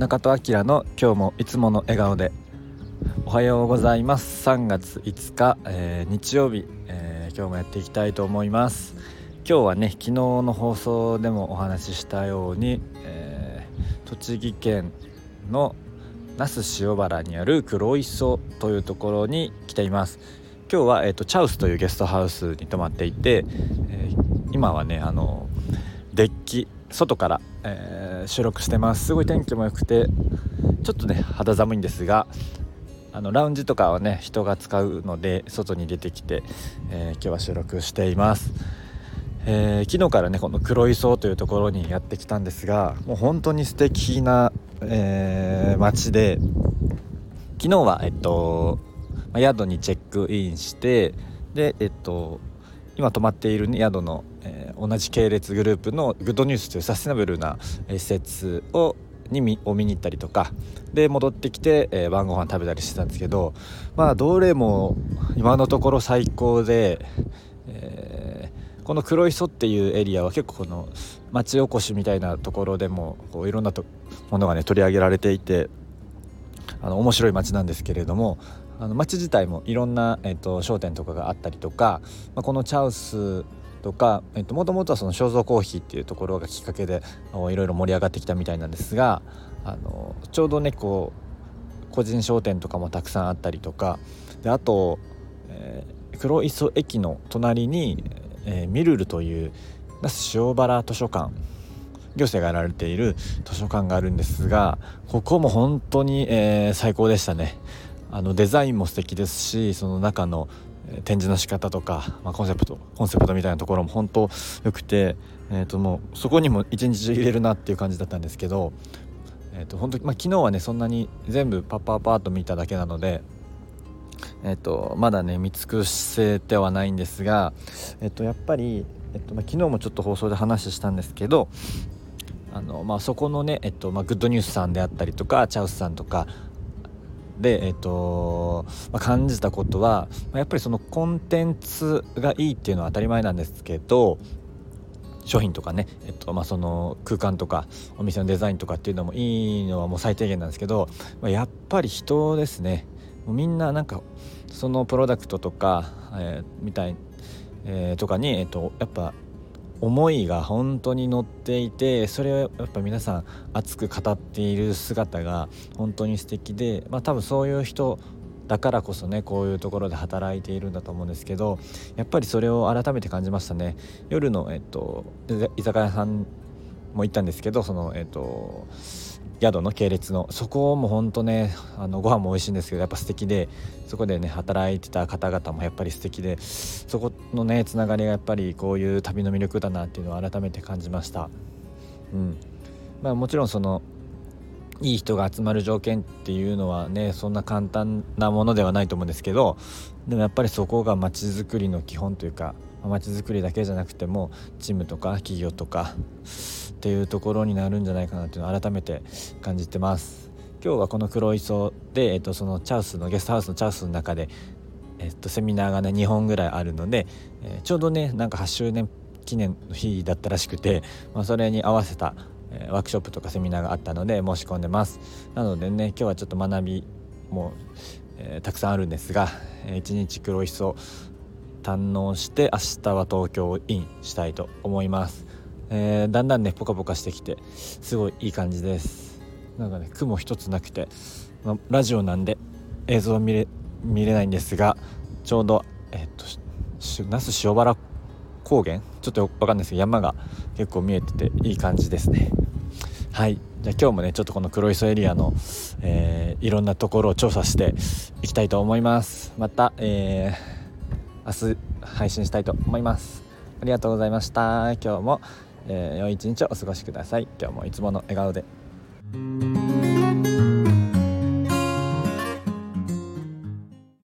中戸明の今日もいつもの笑顔で。おはようございます。3月5日、えー、日曜日、えー、今日もやっていきたいと思います。今日はね昨日の放送でもお話ししたように、えー、栃木県の那須塩原にある黒磯というところに来ています。今日は、えーと、チャウスというゲストハウスに泊まっていて、え今はねあのデッキ外から、えー、収録してます。すごい天気も良くてちょっとね肌寒いんですがあのラウンジとかはね人が使うので外に出てきて、えー、今日は収録しています、えー、昨日からねこの黒磯というところにやってきたんですがもう本当に素敵な、えー、街で昨日はえっと宿にチェックインしてでえっと今泊まっている、ね、宿の、同じ系列グループのグッドニュースというサステナブルな施設をにを見に行ったりとかで戻ってきて、えー、晩ご飯食べたりしてたんですけどまあどれも今のところ最高で、えー、この黒磯っていうエリアは結構この町おこしみたいなところでもこういろんなとものがね取り上げられていてあの面白い町なんですけれどもあの街自体もいろんな、えーと、商店とかがあったりとか、まあ、このチャウスとかもともとはその肖像コーヒーっていうところがきっかけでいろいろ盛り上がってきたみたいなんですがあのちょうどねこう個人商店とかもたくさんあったりとかであと、えー、黒磯駅の隣に、えー、ミルルという那須塩原図書館行政がやられている図書館があるんですがここも本当に、えー、最高でしたね。あのデザインも素敵ですしその中の展示の仕方とか、まあ、コンセプトコンセプトみたいなところも本当良くて、えー、ともうそこにも一日中入れるなっていう感じだったんですけど、えー、と本当まあ、昨日はねそんなに全部パッパーパーと見ただけなので、えー、とまだね見尽くせてはないんですが、えー、とやっぱり、えーとまあ、昨日もちょっと放送で話したんですけどあのまあ、そこのね、えっとまあ、グッドニュースさんであったりとかチャウスさんとかで、えっとまあ、感じたことはまやっぱりそのコンテンツがいいっていうのは当たり前なんですけど商品とかね、えっとまあ、その空間とかお店のデザインとかっていうのもいいのはもう最低限なんですけど、まあ、やっぱり人ですねもうみんななんかそのプロダクトとか、えー、みたい、えー、とかに、えっと、やっぱ思いが本当に乗っていてそれをやっぱ皆さん熱く語っている姿が本当に素敵でまあ多分そういう人だからこそねこういうところで働いているんだと思うんですけどやっぱりそれを改めて感じましたね。夜の、えっと、居酒屋さんも行ったんですけどそのえっと宿の系列のそこも本当ねあのご飯も美味しいんですけどやっぱ素敵でそこでね働いてた方々もやっぱり素敵でそこのねつながりがやっぱりこういう旅の魅力だなっていうのを改めて感じました。うんまあ、もちろんそのいい人が集まる条件っていうのはねそんな簡単なものではないと思うんですけどでもやっぱりそこがまちづくりの基本というかまちづくりだけじゃなくてもチームとか企業とかっていうところになるんじゃないかなっていうのを改めて感じてます。今日はこの黒磯で、えっと、そのチャウスのゲストハウスのチャウスの中で、えっと、セミナーがね2本ぐらいあるので、えー、ちょうどねなんか8周年記念の日だったらしくて、まあ、それに合わせた、え、ワークショップとかセミナーがあったので申し込んでます。なのでね今日はちょっと学びも、えー、たくさんあるんですが、えー、一日黒磯堪能して明日は東京インしたいと思います。えー、だんだんねポカポカしてきてすごいいい感じです。なんかね雲一つなくて、ま、ラジオなんで映像は見れ見れないんですがちょうどえー、っと那須塩原高原？ちょっと分かんないですけど山が結構見えてていい感じですね。はい。じゃあ今日もねちょっとこの黒磯エリアの、えー、いろんなところを調査していきたいと思います。また、えー、明日配信したいと思います。ありがとうございました。今日もえー、良い一日をお過ごしください。今日もいつもの笑顔で。